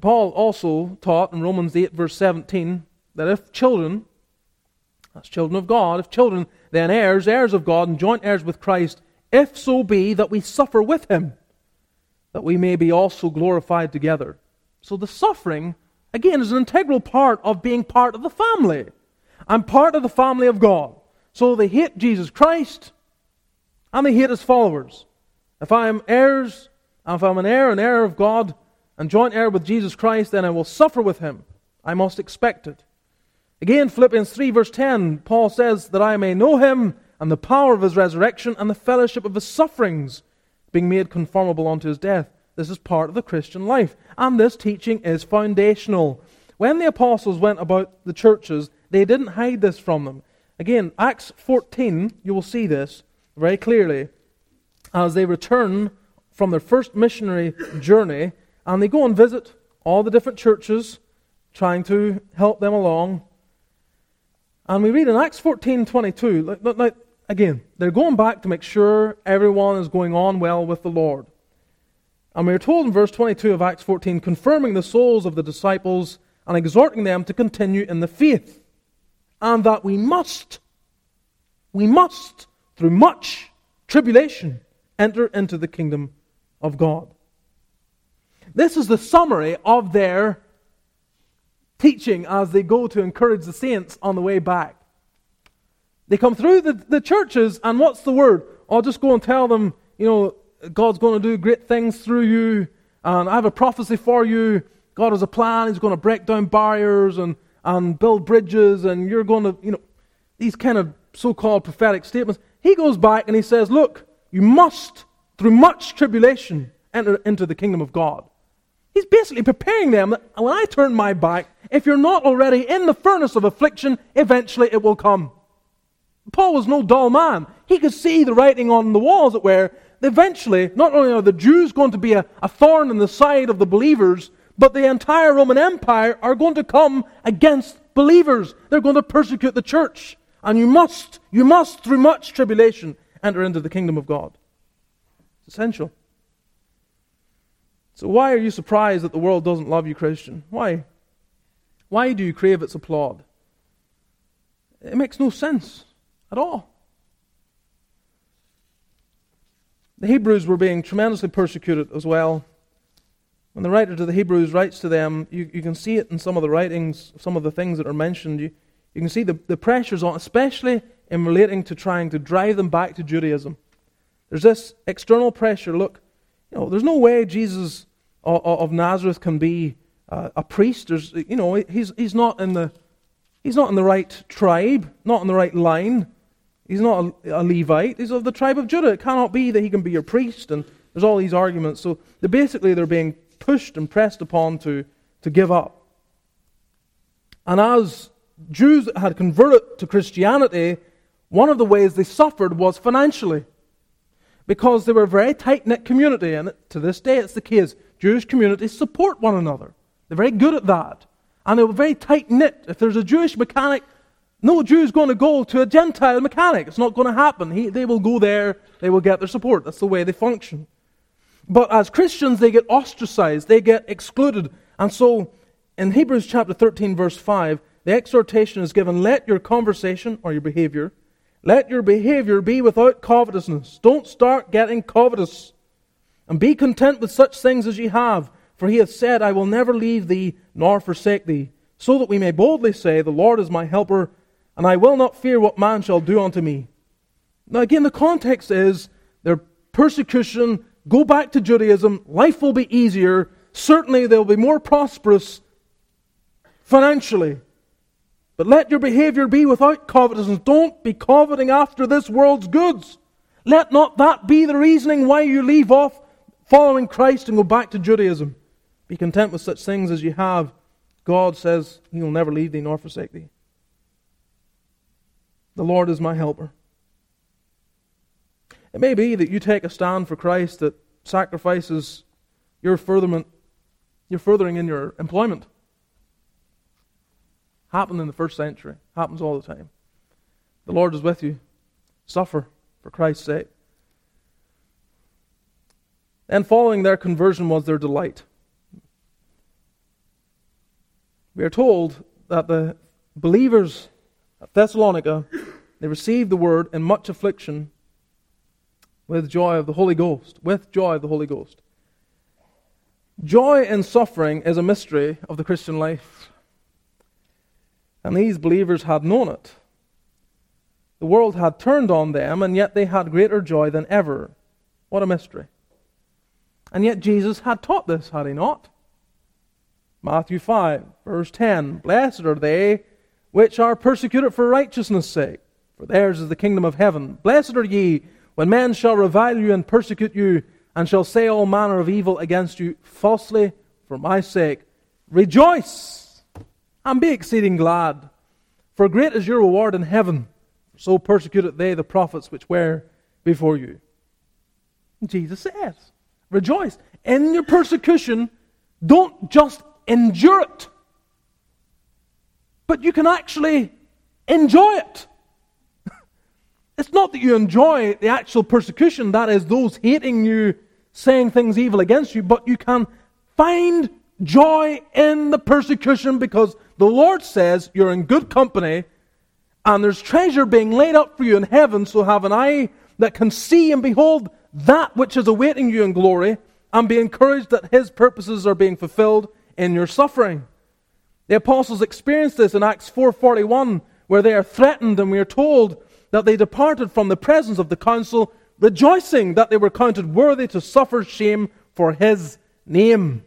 Paul also taught in Romans 8, verse 17, that if children, as children of God, if children, then heirs, heirs of God, and joint heirs with Christ, if so be that we suffer with him, that we may be also glorified together. So the suffering, again, is an integral part of being part of the family. I'm part of the family of God. So they hate Jesus Christ and they hate his followers. If I am heirs, if I'm an heir, an heir of God, and joint heir with Jesus Christ, then I will suffer with him. I must expect it. Again, Philippians 3, verse 10, Paul says that I may know him and the power of his resurrection and the fellowship of his sufferings, being made conformable unto his death. This is part of the Christian life. And this teaching is foundational. When the apostles went about the churches, they didn't hide this from them. Again, Acts 14, you will see this very clearly as they return from their first missionary journey and they go and visit all the different churches, trying to help them along. And we read in Acts 14 22, like, Again, they're going back to make sure everyone is going on well with the Lord. And we are told in verse 22 of Acts 14, confirming the souls of the disciples and exhorting them to continue in the faith, and that we must, we must, through much tribulation, enter into the kingdom of God. This is the summary of their teaching as they go to encourage the saints on the way back. They come through the, the churches, and what's the word? I'll just go and tell them, you know, God's going to do great things through you, and I have a prophecy for you. God has a plan. He's going to break down barriers and, and build bridges, and you're going to, you know, these kind of so called prophetic statements. He goes back and he says, Look, you must, through much tribulation, enter into the kingdom of God. He's basically preparing them that when I turn my back, if you're not already in the furnace of affliction, eventually it will come. Paul was no dull man. He could see the writing on the walls that were eventually, not only are the Jews going to be a, a thorn in the side of the believers, but the entire Roman Empire are going to come against believers. They're going to persecute the church. And you must, you must, through much tribulation, enter into the kingdom of God. It's essential. So, why are you surprised that the world doesn't love you, Christian? Why? Why do you crave its applaud? It makes no sense at all. The Hebrews were being tremendously persecuted as well. When the writer to the Hebrews writes to them, you, you can see it in some of the writings, some of the things that are mentioned. You, You can see the, the pressures on, especially in relating to trying to drive them back to Judaism. There's this external pressure. Look, you know, there's no way Jesus of, of Nazareth can be uh, a priest. There's, you know, he's, he's, not in the, he's not in the right tribe, not in the right line. He's not a, a Levite. He's of the tribe of Judah. It cannot be that he can be your priest. And there's all these arguments. So they're basically they're being pushed and pressed upon to, to give up. And as Jews had converted to Christianity, one of the ways they suffered was financially. Because they were a very tight knit community, and to this day it's the case. Jewish communities support one another. They're very good at that. And they were very tight knit. If there's a Jewish mechanic, no Jew is going to go to a Gentile mechanic. It's not going to happen. He, they will go there, they will get their support. That's the way they function. But as Christians, they get ostracized, they get excluded. And so, in Hebrews chapter 13, verse 5, the exhortation is given let your conversation or your behavior, let your behavior be without covetousness. Don't start getting covetous. And be content with such things as ye have. For he hath said, I will never leave thee nor forsake thee. So that we may boldly say, The Lord is my helper, and I will not fear what man shall do unto me. Now, again, the context is their persecution, go back to Judaism, life will be easier, certainly they'll be more prosperous financially. But let your behavior be without covetousness. Don't be coveting after this world's goods. Let not that be the reasoning why you leave off following Christ and go back to Judaism. Be content with such things as you have. God says He will never leave thee nor forsake thee. The Lord is my helper. It may be that you take a stand for Christ that sacrifices your furtherment, your furthering in your employment. Happened in the first century. Happens all the time. The Lord is with you. Suffer for Christ's sake. And following their conversion was their delight. We are told that the believers Thessalonica they received the word in much affliction with joy of the Holy Ghost, with joy of the Holy Ghost. Joy in suffering is a mystery of the Christian life. And these believers had known it. The world had turned on them, and yet they had greater joy than ever. What a mystery. And yet Jesus had taught this, had he not? Matthew 5, verse 10 Blessed are they which are persecuted for righteousness' sake, for theirs is the kingdom of heaven. Blessed are ye when men shall revile you and persecute you, and shall say all manner of evil against you falsely for my sake. Rejoice! and be exceeding glad, for great is your reward in heaven. So persecuted they the prophets which were before you. Jesus says, Rejoice. In your persecution, don't just endure it, but you can actually enjoy it. It's not that you enjoy the actual persecution, that is, those hating you, saying things evil against you, but you can find joy in the persecution because the Lord says you're in good company and there's treasure being laid up for you in heaven, so have an eye that can see and behold that which is awaiting you in glory and be encouraged that His purposes are being fulfilled in your suffering. The apostles experienced this in Acts 4:41 where they are threatened and we are told that they departed from the presence of the council rejoicing that they were counted worthy to suffer shame for his name.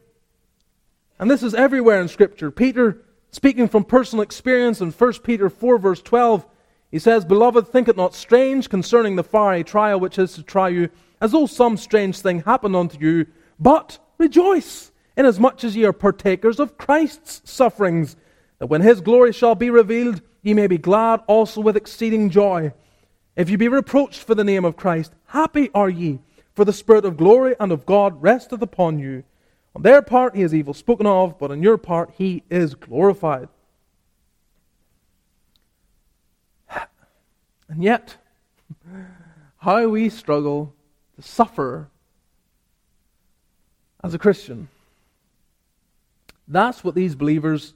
And this is everywhere in scripture. Peter Speaking from personal experience in 1 Peter 4, verse 12, he says, Beloved, think it not strange concerning the fiery trial which is to try you, as though some strange thing happened unto you, but rejoice, inasmuch as ye are partakers of Christ's sufferings, that when his glory shall be revealed, ye may be glad also with exceeding joy. If ye be reproached for the name of Christ, happy are ye, for the Spirit of glory and of God resteth upon you. On their part, he is evil spoken of, but on your part, he is glorified. And yet, how we struggle to suffer as a Christian. That's what these believers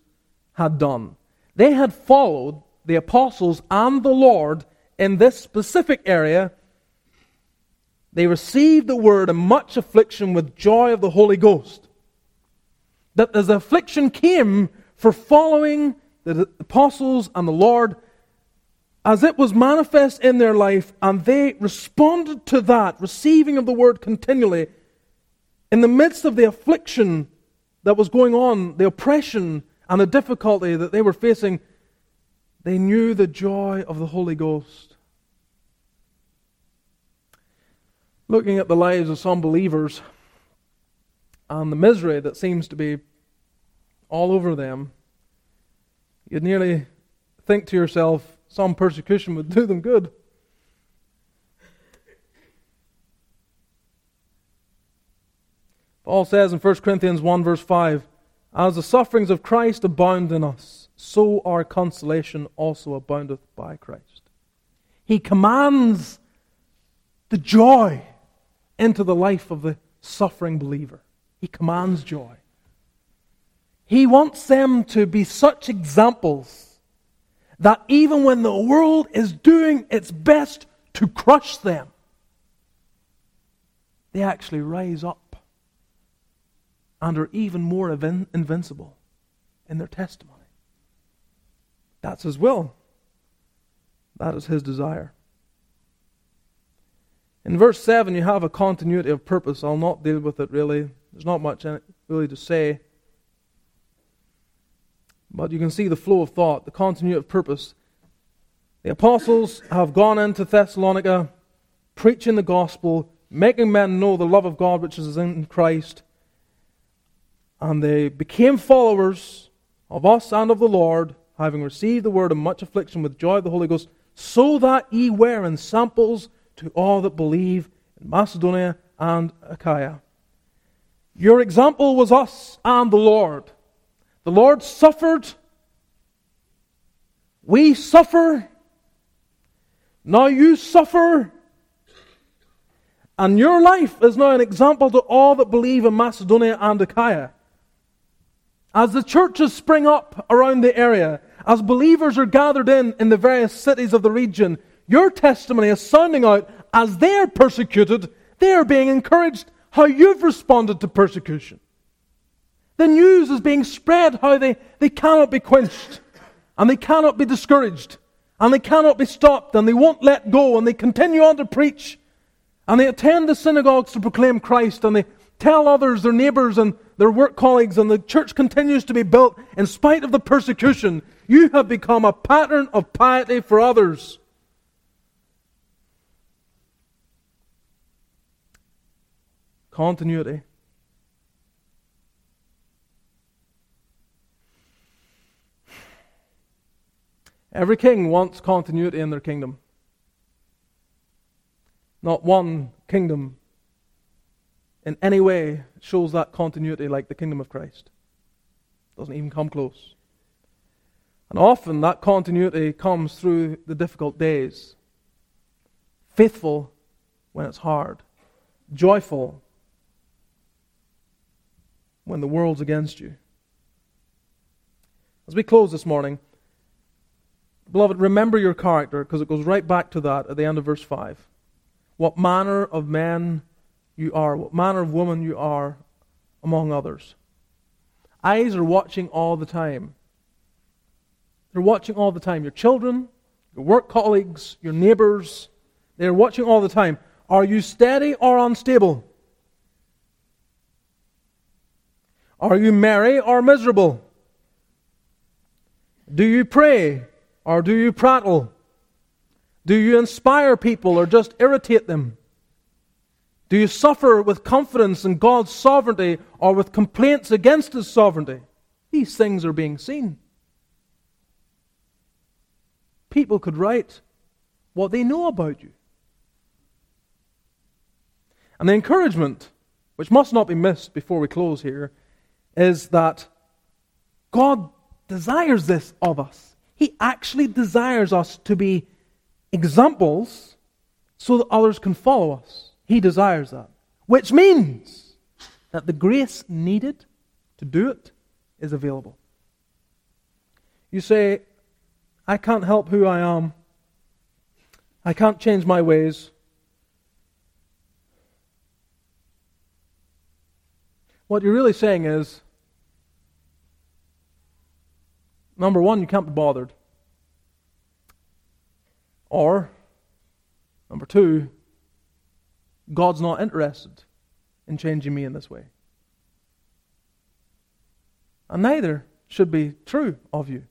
had done. They had followed the apostles and the Lord in this specific area. They received the word in much affliction with joy of the Holy Ghost that as affliction came for following the apostles and the Lord as it was manifest in their life, and they responded to that, receiving of the word continually, in the midst of the affliction that was going on, the oppression and the difficulty that they were facing, they knew the joy of the Holy Ghost. Looking at the lives of some believers and the misery that seems to be all over them, you'd nearly think to yourself, some persecution would do them good. Paul says in 1 Corinthians 1, verse 5 As the sufferings of Christ abound in us, so our consolation also aboundeth by Christ. He commands the joy into the life of the suffering believer. He commands joy. He wants them to be such examples that even when the world is doing its best to crush them, they actually rise up and are even more invincible in their testimony. That's His will. That is His desire. In verse 7, you have a continuity of purpose. I'll not deal with it really. There's not much really to say. But you can see the flow of thought, the continuity of purpose. The apostles have gone into Thessalonica, preaching the gospel, making men know the love of God which is in Christ. And they became followers of us and of the Lord, having received the word of much affliction with joy of the Holy Ghost, so that ye were ensamples to all that believe in Macedonia and Achaia. Your example was us and the Lord. The Lord suffered. We suffer. Now you suffer. And your life is now an example to all that believe in Macedonia and Achaia. As the churches spring up around the area, as believers are gathered in in the various cities of the region, your testimony is sounding out as they're persecuted, they're being encouraged how you've responded to persecution. The news is being spread how they, they cannot be quenched, and they cannot be discouraged, and they cannot be stopped, and they won't let go, and they continue on to preach, and they attend the synagogues to proclaim Christ, and they tell others, their neighbors, and their work colleagues, and the church continues to be built in spite of the persecution. You have become a pattern of piety for others. Continuity. Every king wants continuity in their kingdom. Not one kingdom in any way shows that continuity like the kingdom of Christ. Doesn't even come close. And often that continuity comes through the difficult days. Faithful when it's hard. Joyful when the world's against you. As we close this morning, beloved, remember your character because it goes right back to that at the end of verse 5. What manner of men you are, what manner of woman you are among others. Eyes are watching all the time. They're watching all the time. Your children, your work colleagues, your neighbors, they're watching all the time. Are you steady or unstable? Are you merry or miserable? Do you pray or do you prattle? Do you inspire people or just irritate them? Do you suffer with confidence in God's sovereignty or with complaints against His sovereignty? These things are being seen. People could write what they know about you. And the encouragement, which must not be missed before we close here, is that God desires this of us. He actually desires us to be examples so that others can follow us. He desires that. Which means that the grace needed to do it is available. You say, I can't help who I am. I can't change my ways. What you're really saying is, Number one, you can't be bothered. Or, number two, God's not interested in changing me in this way. And neither should be true of you.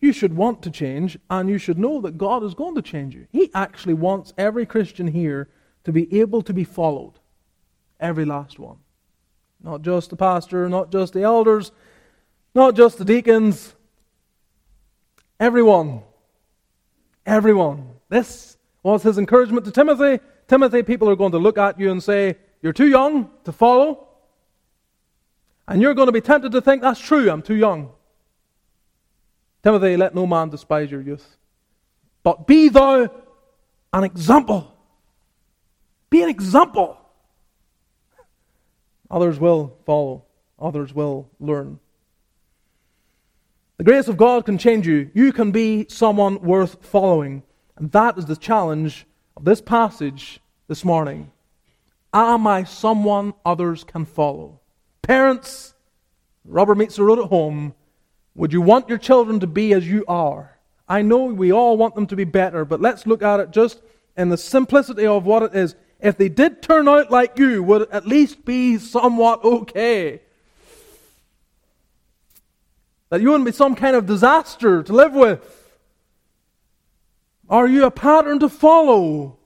You should want to change, and you should know that God is going to change you. He actually wants every Christian here to be able to be followed. Every last one. Not just the pastor, not just the elders, not just the deacons. Everyone. Everyone. This was his encouragement to Timothy. Timothy, people are going to look at you and say, You're too young to follow. And you're going to be tempted to think, That's true, I'm too young. Timothy, let no man despise your youth. But be thou an example. Be an example. Others will follow, others will learn. The grace of God can change you. You can be someone worth following. And that is the challenge of this passage this morning. Am I someone others can follow? Parents, rubber meets the road at home. Would you want your children to be as you are? I know we all want them to be better, but let's look at it just in the simplicity of what it is. If they did turn out like you, would it at least be somewhat okay? That you wouldn't be some kind of disaster to live with? Are you a pattern to follow?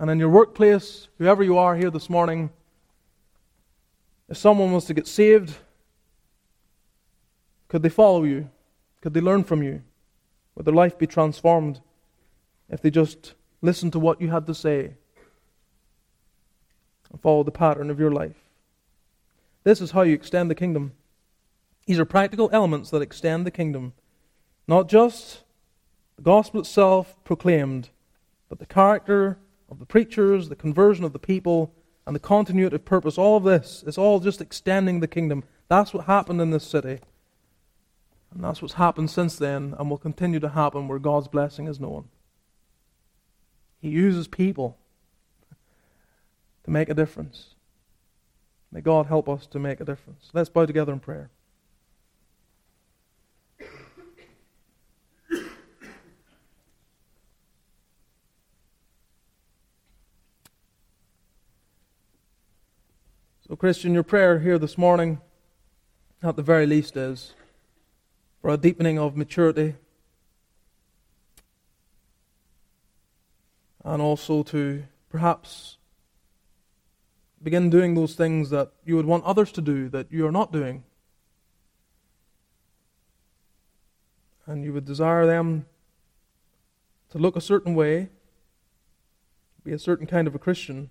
And in your workplace, whoever you are here this morning, if someone was to get saved, could they follow you? Could they learn from you? Would their life be transformed if they just listened to what you had to say and followed the pattern of your life? This is how you extend the kingdom. These are practical elements that extend the kingdom. Not just the gospel itself proclaimed, but the character of the preachers, the conversion of the people, and the continuity of purpose, all of this is all just extending the kingdom. That's what happened in this city. And that's what's happened since then and will continue to happen where God's blessing is known. He uses people to make a difference. May God help us to make a difference. Let's bow together in prayer. So, Christian, your prayer here this morning, at the very least, is for a deepening of maturity and also to perhaps begin doing those things that you would want others to do that you are not doing. And you would desire them to look a certain way, be a certain kind of a Christian.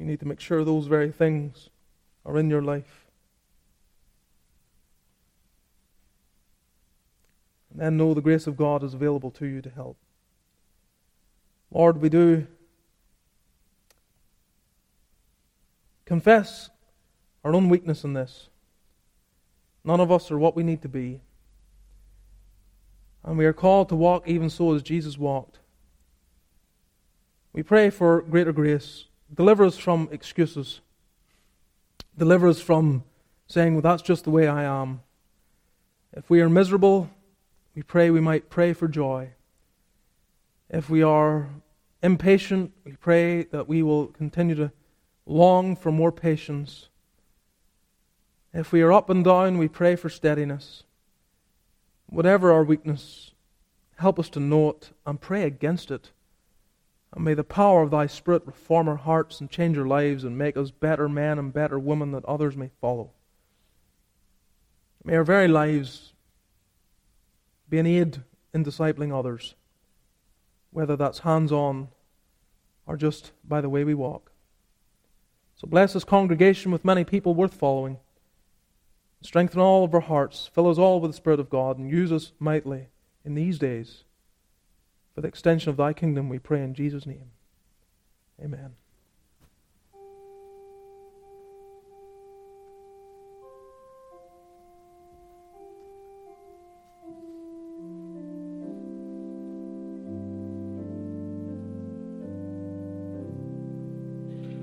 You need to make sure those very things are in your life. And then know the grace of God is available to you to help. Lord, we do confess our own weakness in this. None of us are what we need to be. And we are called to walk even so as Jesus walked. We pray for greater grace. Deliver us from excuses. Deliver us from saying, well, that's just the way I am. If we are miserable, we pray we might pray for joy. If we are impatient, we pray that we will continue to long for more patience. If we are up and down, we pray for steadiness. Whatever our weakness, help us to know it and pray against it. And may the power of thy Spirit reform our hearts and change our lives and make us better men and better women that others may follow. May our very lives be an aid in discipling others, whether that's hands on or just by the way we walk. So bless this congregation with many people worth following. Strengthen all of our hearts. Fill us all with the Spirit of God and use us mightily in these days for the extension of thy kingdom, we pray in Jesus' name. Amen.